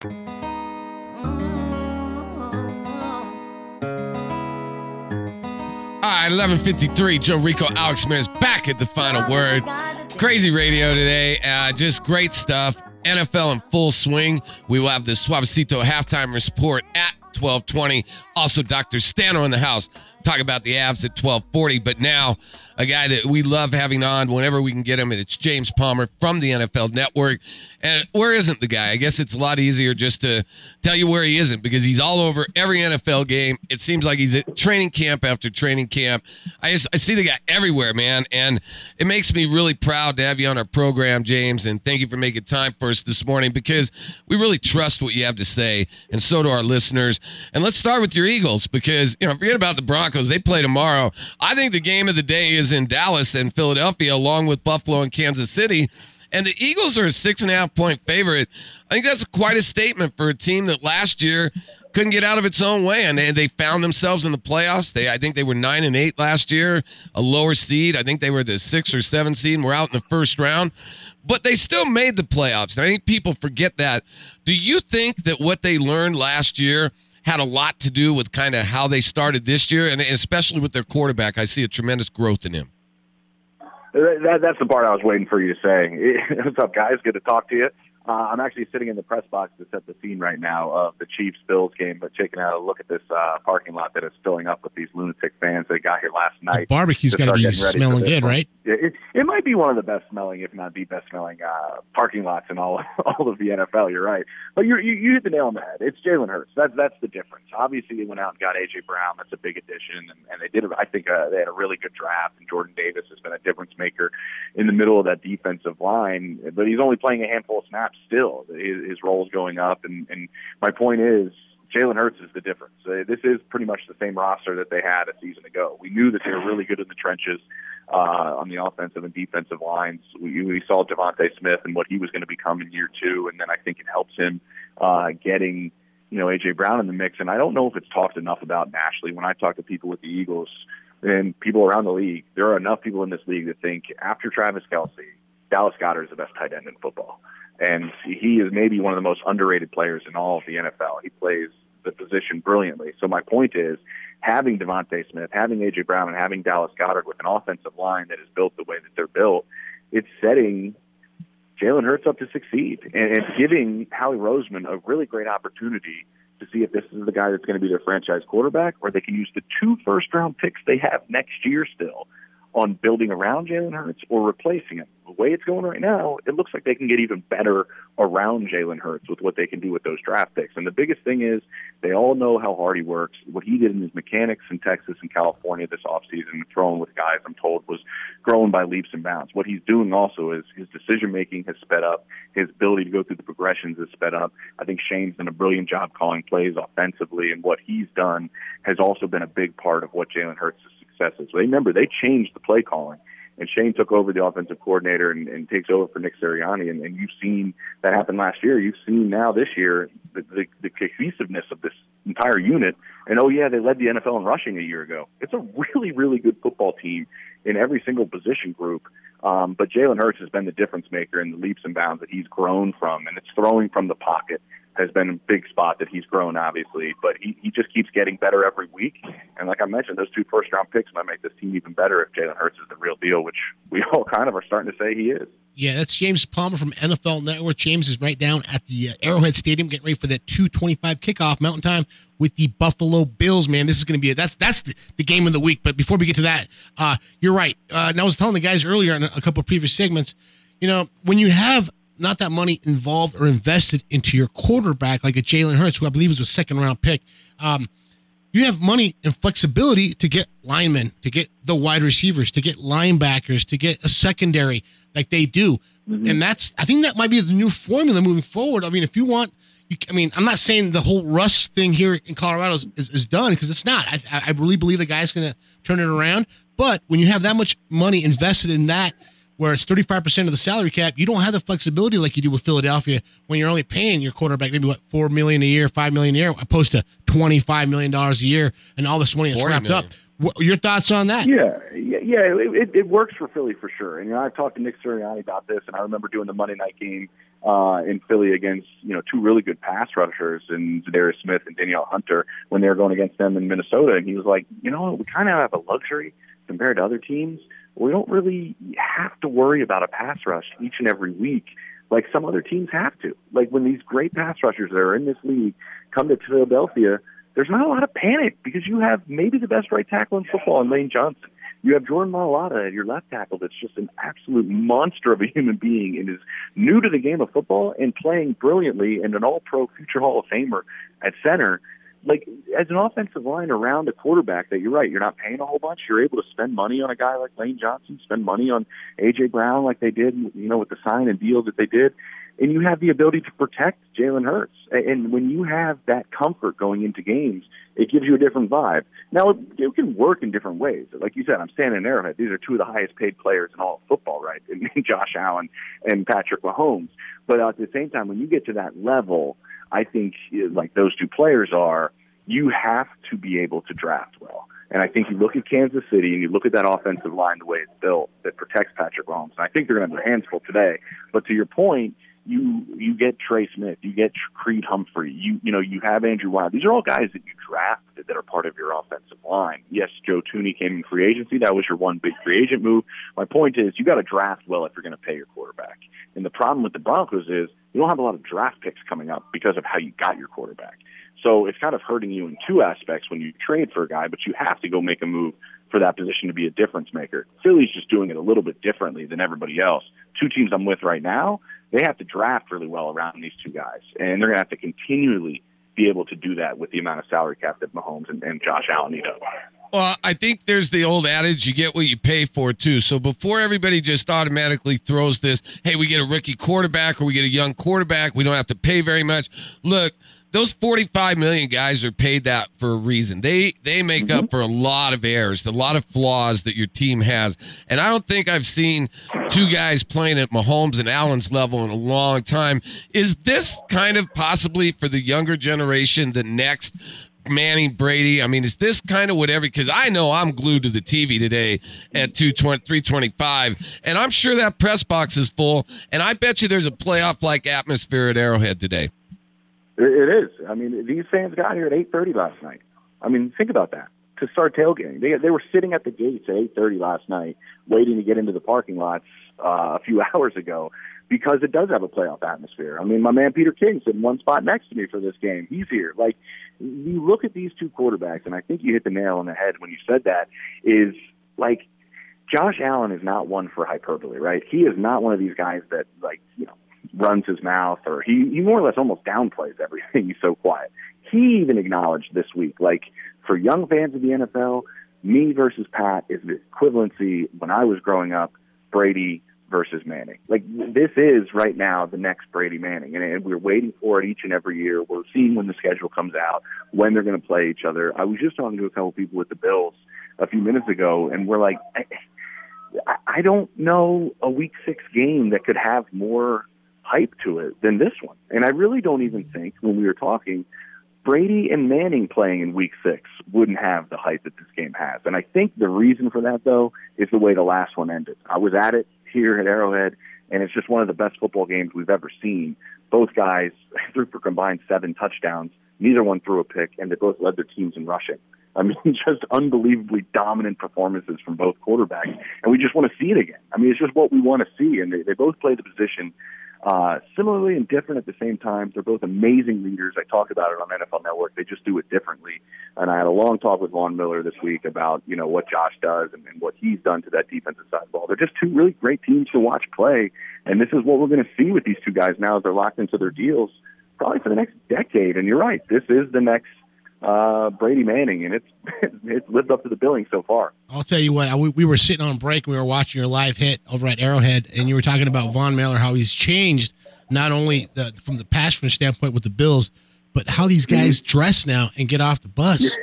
All right, 1153. Joe Rico, Alex Mears back at the final word. Crazy radio today. Uh, just great stuff. NFL in full swing. We will have the Suavecito halftime report at 1220. Also, Dr. Stano in the house. Talk about the Avs at 1240. But now, a guy that we love having on whenever we can get him, and it's James Palmer from the NFL Network. And where isn't the guy? I guess it's a lot easier just to tell you where he isn't because he's all over every NFL game. It seems like he's at training camp after training camp. I just I see the guy everywhere, man, and it makes me really proud to have you on our program, James. And thank you for making time for us this morning because we really trust what you have to say, and so do our listeners. And let's start with your Eagles because you know forget about the Broncos; they play tomorrow. I think the game of the day is in Dallas and Philadelphia, along with Buffalo and Kansas City. And the Eagles are a six and a half point favorite. I think that's quite a statement for a team that last year couldn't get out of its own way, and they, they found themselves in the playoffs. They, I think, they were nine and eight last year, a lower seed. I think they were the six or seven seed, and were out in the first round, but they still made the playoffs. And I think people forget that. Do you think that what they learned last year? Had a lot to do with kind of how they started this year, and especially with their quarterback. I see a tremendous growth in him. That, that's the part I was waiting for you to say. What's up, guys? Good to talk to you. Uh, I'm actually sitting in the press box to set the scene right now of the Chiefs Bills game, but taking a look at this uh, parking lot that is filling up with these lunatic fans that got here last night. The barbecue's got to be smelling good, right? It, it might be one of the best smelling, if not the best smelling, uh, parking lots in all all of the NFL. You're right, but you you you hit the nail on the head. It's Jalen Hurts. That's that's the difference. Obviously, they went out and got AJ Brown. That's a big addition, and, and they did. I think uh, they had a really good draft, and Jordan Davis has been a difference maker in the middle of that defensive line. But he's only playing a handful of snaps still. His, role is going up, and and my point is. Jalen Hurts is the difference. Uh, this is pretty much the same roster that they had a season ago. We knew that they were really good in the trenches uh, on the offensive and defensive lines. We, we saw DeVonta Smith and what he was going to become in year two, and then I think it helps him uh, getting you know AJ Brown in the mix. And I don't know if it's talked enough about nationally. When I talk to people with the Eagles and people around the league, there are enough people in this league that think after Travis Kelce, Dallas Goedert is the best tight end in football. And he is maybe one of the most underrated players in all of the NFL. He plays the position brilliantly. So my point is, having DeVonta Smith, having AJ Brown, and having Dallas Goedert with an offensive line that is built the way that they're built, it's setting Jalen Hurts up to succeed and, and giving Howie Roseman a really great opportunity to see if this is the guy that's going to be their franchise quarterback, or they can use the two first round picks they have next year still on building around Jalen Hurts or replacing him. The way it's going right now, it looks like they can get even better around Jalen Hurts with what they can do with those draft picks. And the biggest thing is they all know how hard he works. What he did in his mechanics in Texas and California this offseason, throwing with guys I'm told was growing by leaps and bounds. What he's doing also is his decision making has sped up. His ability to go through the progressions has sped up. I think Shane's done a brilliant job calling plays offensively, and what he's done has also been a big part of what Jalen Hurts' successes. Remember, they changed the play calling and Shane took over the offensive coordinator and, and takes over for Nick Sirianni. And, and you've seen that happen last year. You've seen now this year the, the, the cohesiveness of this entire unit. And oh yeah, they led the NFL in rushing a year ago. It's a really, really good football team in every single position group. Um, but Jalen Hurts has been the difference maker in the leaps and bounds that he's grown from, and it's throwing from the pocket has been a big spot that he's grown, obviously. But he, he just keeps getting better every week. And like I mentioned, those two first round picks might make this team even better if Jalen Hurts is the real deal, which we all kind of are starting to say he is. Yeah, that's James Palmer from NFL Network. James is right down at the uh, Arrowhead Stadium, getting ready for that 225 kickoff Mountain Time with the Buffalo Bills. Man, this is going to be a, that's that's the, the, game of the week. But before we get to that, uh, you're right. Uh, and I was telling the guys earlier in a, couple of previous segments, you know, when you have not that money involved or invested into your quarterback, like a Jalen Hurts, who I believe was a second round pick. Um, you have money and flexibility to get linemen, to get the wide receivers, to get linebackers, to get a secondary like they do. Mm-hmm. And that's, I think that might be the new formula moving forward. I mean, if you want, you, I mean, I'm not saying the whole Russ thing here in Colorado is, is, is done because it's not. I, I really believe the guy's going to turn it around. But when you have that much money invested in that, where it's 35% of the salary cap, you don't have the flexibility like you do with Philadelphia when you're only paying your quarterback maybe what 4 million a year, 5 million a year opposed to 25 million dollars a year and all this money is wrapped million. up. What, your thoughts on that? Yeah, yeah, yeah it, it, it works for Philly for sure. And you know, I've talked to Nick Sirianni about this, and I remember doing the Monday night game uh, in Philly against you know two really good pass rushers and Za'Darius Smith and Danielle Hunter when they were going against them in Minnesota, and he was like, you know, we kind of have a luxury compared to other teams. We don't really have to worry about a pass rush each and every week like some other teams have to. Like when these great pass rushers that are in this league come to Philadelphia, there's not a lot of panic because you have maybe the best right tackle in football in Lane Johnson. You have Jordan Mailata at your left tackle that's just an absolute monster of a human being and is new to the game of football and playing brilliantly and an all pro future Hall of Famer at center. Like as an offensive line around a quarterback that you're right, you're not paying a whole bunch. You're able to spend money on a guy like Lane Johnson, spend money on AJ Brown like they did, you know, with the sign and deal that they did and you have the ability to protect Jalen Hurts. And when you have that comfort going into games, it gives you a different vibe. Now, it, it can work in different ways. Like you said, I'm standing in Arrowhead. These are two of the highest paid players in all of football, right? And Josh Allen and Patrick Mahomes. But at the same time, when you get to that level, I think like those two players are, you have to be able to draft well. And I think you look at Kansas City and you look at that offensive line the way it's built that protects Patrick Mahomes. And I think they're going to have their hands full today. But to your point, you you get Trey Smith, you get Creed Humphrey, you you know you have Andrew Wylie. These are all guys that you drafted that are part of your offensive line. Yes, Joe Thuney came in free agency. That was your one big free agent move. My point is you got to draft well if you're going to pay your quarterback. And the problem with the Broncos is you don't have a lot of draft picks coming up because of how you got your quarterback. So it's kind of hurting you in two aspects when you trade for a guy, but you have to go make a move for that position to be a difference maker. Philly's just doing it a little bit differently than everybody else. Two teams I'm with right now, they have to draft really well around these two guys, and they're going to have to continually be able to do that with the amount of salary cap that Mahomes and, and Josh Allen need to. Well, I think there's the old adage you get what you pay for, too. So before everybody just automatically throws this, hey, we get a rookie quarterback or we get a young quarterback, we don't have to pay very much. Look, those 45 million guys are paid that for a reason. They they make mm-hmm. up for a lot of errors, a lot of flaws that your team has. And I don't think I've seen two guys playing at Mahomes and Allen's level in a long time. Is this kind of possibly for the younger generation the next Manning, Brady. I mean, is this kind of whatever? Because I know I'm glued to the TV today at 220, 325, and I'm sure that press box is full. And I bet you there's a playoff like atmosphere at Arrowhead today. It is. I mean, these fans got here at 8:30 last night. I mean, think about that. To start tailgating, they they were sitting at the gates at 8:30 last night, waiting to get into the parking lots uh, a few hours ago, because it does have a playoff atmosphere. I mean, my man Peter King sitting one spot next to me for this game. He's here. Like, you look at these two quarterbacks, and I think you hit the nail on the head when you said that. Is like Josh Allen is not one for hyperbole, right? He is not one of these guys that like you know runs his mouth or he, he more or less almost downplays everything. He's so quiet. He even acknowledged this week, like for young fans of the NFL, me versus Pat is the equivalency when I was growing up, Brady versus Manning. Like this is right now the next Brady Manning, and we're waiting for it each and every year. We're seeing when the schedule comes out, when they're going to play each other. I was just talking to a couple people with the Bills a few minutes ago, and we're like, I, I don't know a Week Six game that could have more hype to it than this one. And I really don't even think when we were talking, Brady and Manning playing in week six wouldn't have the hype that this game has. And I think the reason for that, though, is the way the last one ended. I was at it here at Arrowhead, and it's just one of the best football games we've ever seen. Both guys threw for combined seven touchdowns. Neither one threw a pick, and they both led their teams in rushing. I mean, just unbelievably dominant performances from both quarterbacks, and we just want to see it again. I mean, it's just what we want to see, and they, they both play the position uh, similarly and different at the same time. They're both amazing leaders. I talk about it on NFL Network. They just do it differently. And I had a long talk with Von Miller this week about you know what Josh does and, and what he's done to that defensive side of the ball. They're just two really great teams to watch play, and this is what we're going to see with these two guys now as they're locked into their deals, probably for the next decade. And you're right, this is the next uh, Brady Manning, and it's it's lived up to the billing so far. I'll tell you what, we, we were sitting on break, we were watching your live hit over at Arrowhead, and you were talking about Von Miller, how he's changed not only the, from the passion standpoint with the Bills, but how these guys dress now and get off the bus.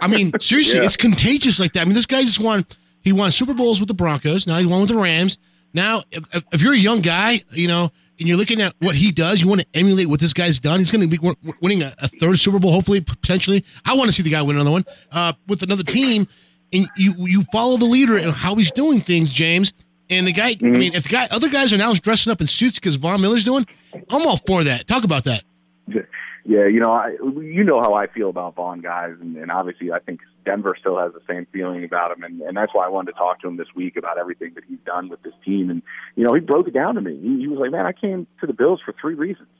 I mean, seriously, yeah. it's contagious like that. I mean, this guy just won. He won Super Bowls with the Broncos. Now he won with the Rams. Now, if, if you're a young guy, you know, and you're looking at what he does, you want to emulate what this guy's done. He's going to be winning a, a, third Super Bowl, hopefully, potentially. I want to see the guy win another one uh, with another team. and you you follow the leader and how he's doing things, James. And the guy, I mean, if the guy, other guys are now dressing up in suits because Von Miller's doing, I'm all for that. Talk about that. Yeah, you know, I, you know how I feel about Von guys, and, and obviously I think Denver still has the same feeling about him, and, and that's why I wanted to talk to him this week about everything that he's done with this team. And you know, he broke it down to me. He, he was like, "Man, I came to the Bills for three reasons.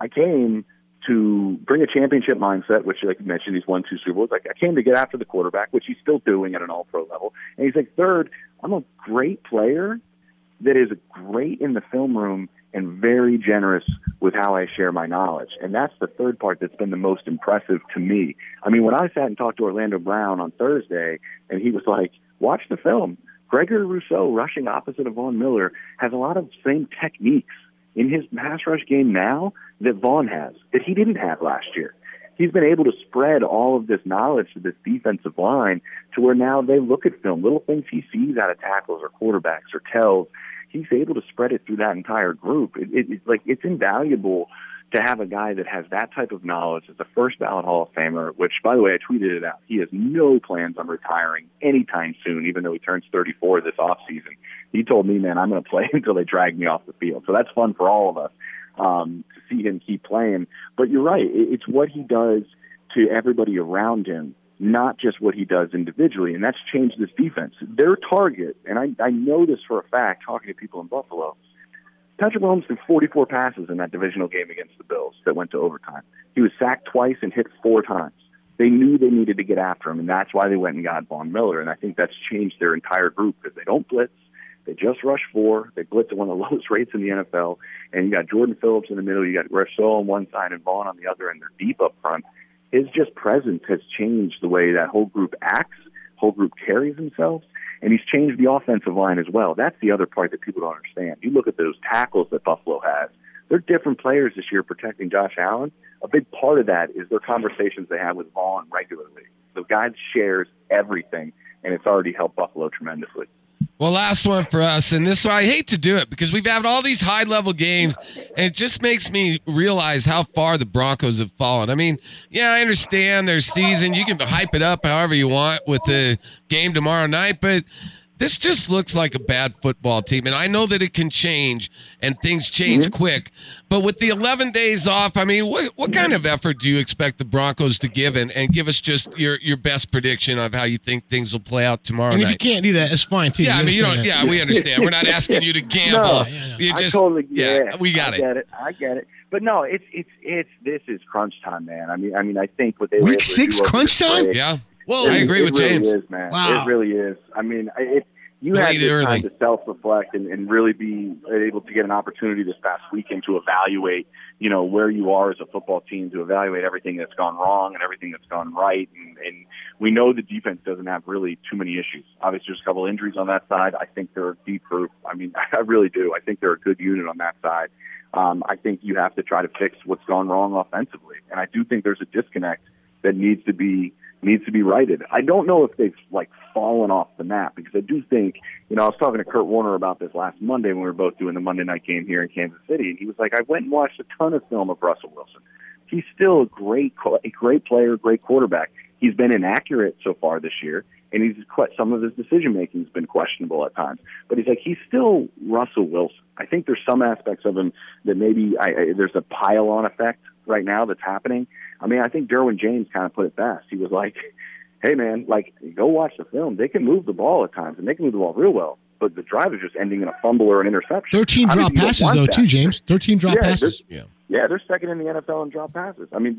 I came to bring a championship mindset, which, like you mentioned, he's won two Super Bowls. Like I came to get after the quarterback, which he's still doing at an All-Pro level. And he's like, third, I'm a great player that is great in the film room and very generous with how I share my knowledge. And that's the third part that's been the most impressive to me. I mean, when I sat and talked to Orlando Brown on Thursday, and he was like, watch the film. Gregory Rousseau rushing opposite of Von Miller has a lot of same techniques in his pass rush game now that Von has, that he didn't have last year. He's been able to spread all of this knowledge to this defensive line to where now they look at film, little things he sees out of tackles or quarterbacks or tells he's able to spread it through that entire group. It, it, it's like it's invaluable to have a guy that has that type of knowledge as a first ballot Hall of Famer. Which, by the way, I tweeted it out. He has no plans on retiring anytime soon, even though he turns 34 this off season. He told me, "Man, I'm going to play until they drag me off the field." So that's fun for all of us um, to see him keep playing. But you're right; it, it's what he does to everybody around him not just what he does individually, and that's changed this defense. Their target, and I, I know this for a fact, talking to people in Buffalo, Patrick Mahomes threw 44 passes in that divisional game against the Bills that went to overtime. He was sacked twice and hit four times. They knew they needed to get after him, and that's why they went and got Von Miller. And I think that's changed their entire group because they don't blitz. They just rush four. They blitz at one of the lowest rates in the NFL. And you got Jordan Phillips in the middle. You got Rousseau on one side and Von on the other, and they're deep up front his just presence has changed the way that whole group acts, whole group carries themselves, and he's changed the offensive line as well. That's the other part that people don't understand. You look at those tackles that Buffalo has. They're different players this year protecting Josh Allen. A big part of that is their conversations they have with Von regularly. The guy shares everything, and it's already helped Buffalo tremendously. Well, last one for us, and this I hate to do it because we've had all these high level games, and it just makes me realize how far the Broncos have fallen. I mean, yeah, I understand their season; you can hype it up however you want with the game tomorrow night, but this just looks like a bad football team. And I know that it can change and things change Mm-hmm. quick. But with the 11 days off, I mean, what, what kind of effort do you expect the Broncos to give? And, and give us just your, your best prediction of how you think things will play out tomorrow And if you can't do that, it's fine too. Yeah, I mean, you don't. understand Yeah, we understand. We're not asking you to gamble. No, you I just, totally yeah, we got I it. get it. I get it. But no, it's it's it's this is crunch time, man. I mean, I mean, I think what they Week six crunch time? break- Yeah. Whoa, I agree it with really James. Is, man. Wow. It really is. I mean, it, you Late had this early. time to self-reflect and, and really be able to get an opportunity this past weekend to evaluate, you know, where you are as a football team, to evaluate everything that's gone wrong and everything that's gone right. And, and we know the defense doesn't have really too many issues. Obviously, there's a couple injuries on that side. I think they're a deep group. I mean, I really do. I think they're a good unit on that side. Um, I think you have to try to fix what's gone wrong offensively, and I do think there's a disconnect that needs to be needs to be righted. I don't know if they've like fallen off the map because I do think, you know, I was talking to Kurt Warner about this last Monday when we were both doing the Monday night game here in Kansas City, and he was like, I went and watched a ton of film of Russell Wilson. He's still a great, a great player, great quarterback. He's been inaccurate so far this year, and he's some of his decision making has been questionable at times. But he's like, he's still Russell Wilson. I think there's some aspects of him that maybe I, I, there's a pile on effect right now that's happening. I mean, I think Derwin James kind of put it best. He was like, "Hey, man, like go watch the film. They can move the ball at times, and they can move the ball real well. But the drive is just ending in a fumble or an interception. Thirteen drop you don't passes though, that. too, James. Thirteen drop Yeah, passes. Yeah, Yeah, they're second in the NFL in drop passes. I mean,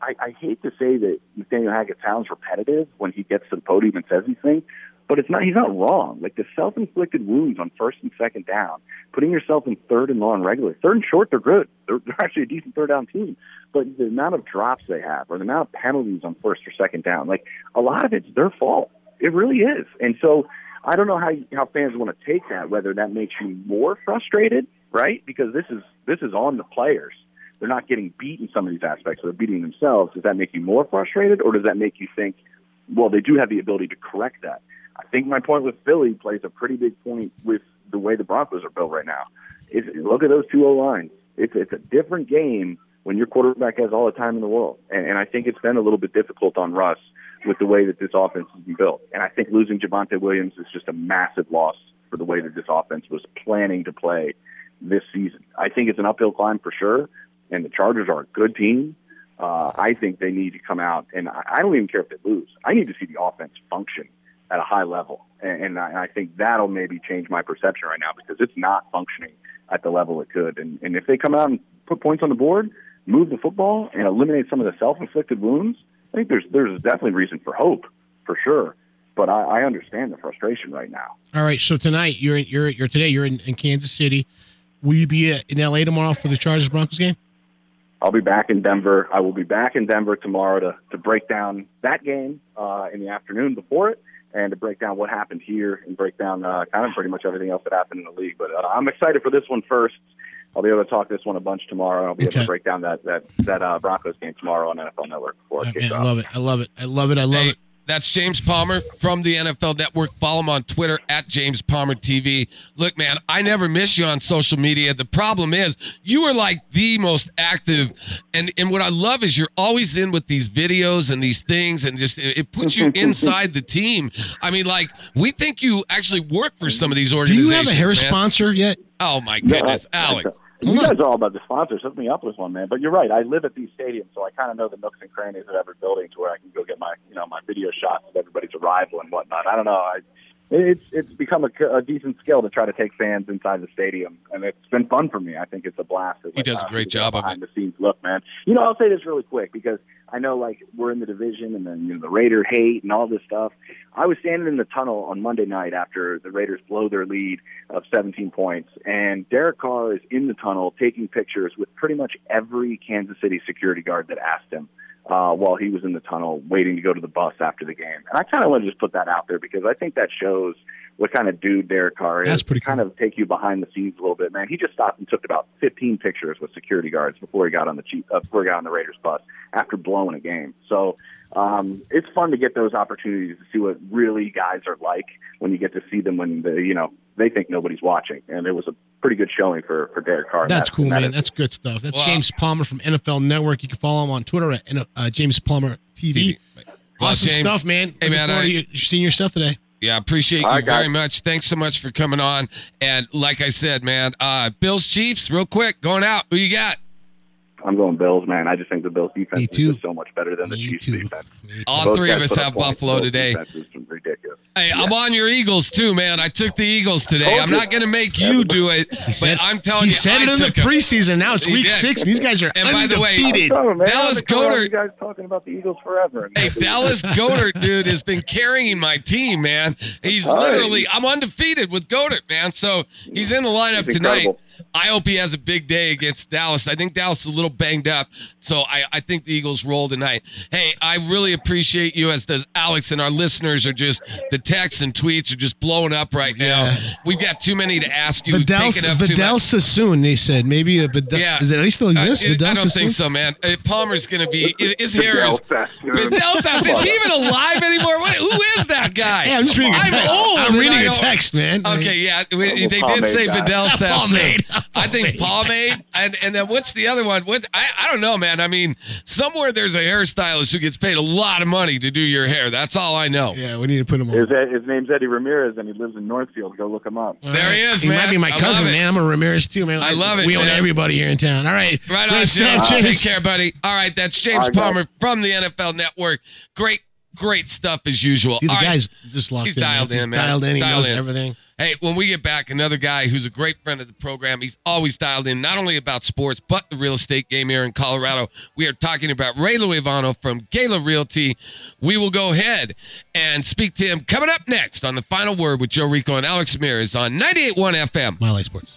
I, I hate to say that Nathaniel Hackett sounds repetitive when he gets to the podium and says these things, but it's not. He's not wrong. Like the self-inflicted wounds on first and second down, putting yourself in third and long regularly. Third and short, they're good. They're, they're actually a decent third down team. But the amount of drops they have, or the amount of penalties on first or second down, like a lot of it's their fault. It really is. And so I don't know how how fans want to take that. Whether that makes you more frustrated, right? Because this is this is on the players. They're not getting beat in some of these aspects. They're beating themselves. Does that make you more frustrated, or does that make you think, well, they do have the ability to correct that? I think my point with Philly plays a pretty big point with the way the Broncos are built right now. Is look at those two O lines. It's it's a different game when your quarterback has all the time in the world. And, and I think it's been a little bit difficult on Russ with the way that this offense has been built. And I think losing Javonte Williams is just a massive loss for the way that this offense was planning to play this season. I think it's an uphill climb for sure, and the Chargers are a good team. Uh, I think they need to come out, and I don't even care if they lose. I need to see the offense function at a high level, and, and I, I think that'll maybe change my perception right now because it's not functioning at the level it could. And, and if they come out and put points on the board, move the football, and eliminate some of the self-inflicted wounds, I think there's there's definitely reason for hope for sure. But I, I understand the frustration right now. All right, so tonight you're you're you're today you're in, in Kansas City. Will you be in LA tomorrow for the Chargers Broncos game? I'll be back in Denver. I will be back in Denver tomorrow to, to break down that game uh, in the afternoon before it and to break down what happened here and break down uh, kind of pretty much everything else that happened in the league. But uh, I'm excited for this one first. I'll be able to talk this one a bunch tomorrow. I'll be able to break down that that that uh, Broncos game tomorrow on NFL Network before it kicks Man, I love it. I love it. I love it. I love Hey, it. That's James Palmer from the NFL Network. Follow him on Twitter at James Palmer TV. Look, man, I never miss you on social media. The problem is you are like the most active, and and what I love is you're always in with these videos and these things, and just it, it puts you inside the team. I mean, like we think you actually work for some of these organizations. Do you have a hair man. sponsor yet? Oh my goodness, I- Alex. You guys are all about the sponsors. Hook me up with one, man. But you're right. I live at these stadiums, so I kind of know the nooks and crannies of every building to where I can go get my, you know, my video shots of everybody's arrival and whatnot. I don't know. I, it's it's become a, a decent skill to try to take fans inside the stadium, and it's been fun for me. I think it's a blast. He does a ah, great job of behind the scenes look, man. You know, I'll say this really quick because I know like we're in the division, and then you know the Raider hate and all this stuff. I was standing in the tunnel on Monday night after the Raiders blow their lead of 17 points, and Derek Carr is in the tunnel taking pictures with pretty much every Kansas City security guard that asked him uh, while he was in the tunnel waiting to go to the bus after the game. And I kind of want to just put that out there because I think that shows what kind of dude Derek Carr is. That's pretty to kind of take you behind the scenes a little bit, man. He just stopped and took about 15 pictures with security guards before he got on the Chief, uh, before he got on the Raiders bus after blowing a game. So um, it's fun to get those opportunities to see what really guys are like when you get to see them when the, you know they think nobody's watching. And it was a pretty good showing for for Derek Carr. That's That- cool, that man. is- That's good stuff. That's Well, James Palmer from NFL Network. You can follow him on Twitter at uh, James Palmer TV. Well, awesome James- stuff, man. Hey, Looking man, I- to you seeing your stuff today. Yeah, appreciate All you right, very much. Thanks so much for coming on. And like I said, man, uh, Bills Chiefs, real quick, going out. Who you got? I'm going Bills, man. I just think the Bills defense Me is too. just so much better than the Chiefs defense. All Both three of us have. Buffalo today. defenses are ridiculous. Hey, I'm on your Eagles too, man. I took the Eagles today. I'm not going to make you do it, said- but I'm telling he you, said I it in the took 'em. preseason. Now it's He week did. six, and these guys are And by the way, undefeated. I'm you, man, Dallas I've Goedert- You guys talking about the Eagles forever. Hey, Dallas Goedert, dude, has been carrying my team, man. He's All right. literally, I'm undefeated with Goedert, man. So he's in the lineup tonight. Incredible. I hope he has a big day against Dallas. I think Dallas is a little banged up, so I, I think the Eagles roll tonight. Hey, I really appreciate you, as does Alex, and our listeners are just the texts and tweets are just blowing up right now. We've got too many to ask you. We've Vidal, taken up too Vidal. Sassoon, they said. Maybe a Vidal. Yeah. Does it at least still exist? Uh, Vidal I don't Sassoon? think so, man. Uh, Palmer's going to be. His, his hair is. Vidal Sassoon. Vidal Sassoon. Is he even alive anymore? What, who is that guy? Hey, I'm just reading a I'm text. old. I'm reading I a don't- text, man. Okay, yeah, we, they did say guy. Vidal Sassoon. Pomade. I think pomade, and and then what's the other one? What I, I don't know, man. I mean, somewhere there's a hairstylist who gets paid a lot of money to do your hair. That's all I know. Yeah, we need to put him on. His, his name's Eddie Ramirez, and he lives in Northfield. Go look him up. There he is, He man. might be my I cousin, man. I'm a Ramirez too, man. I love it, We own everybody here in town. All right. Right Great on, stuff, James. Take care, buddy. All right, that's James All right, guys. Palmer from the NFL Network. Great, great stuff as usual. Dude, the All right. guy's just locked He's in. man. dialed in, He's man. Dialed in. He Dialed knows in. everything. Hey, when we get back, another guy who's a great friend of the program. He's always dialed in, not only about sports, but the real estate game here in Colorado. We are talking about Ray Luivano from Gala Realty. We will go ahead and speak to him coming up next on the final word with Joe Rico and Alex Ramirez on 98.1 FM. Mile High Sports.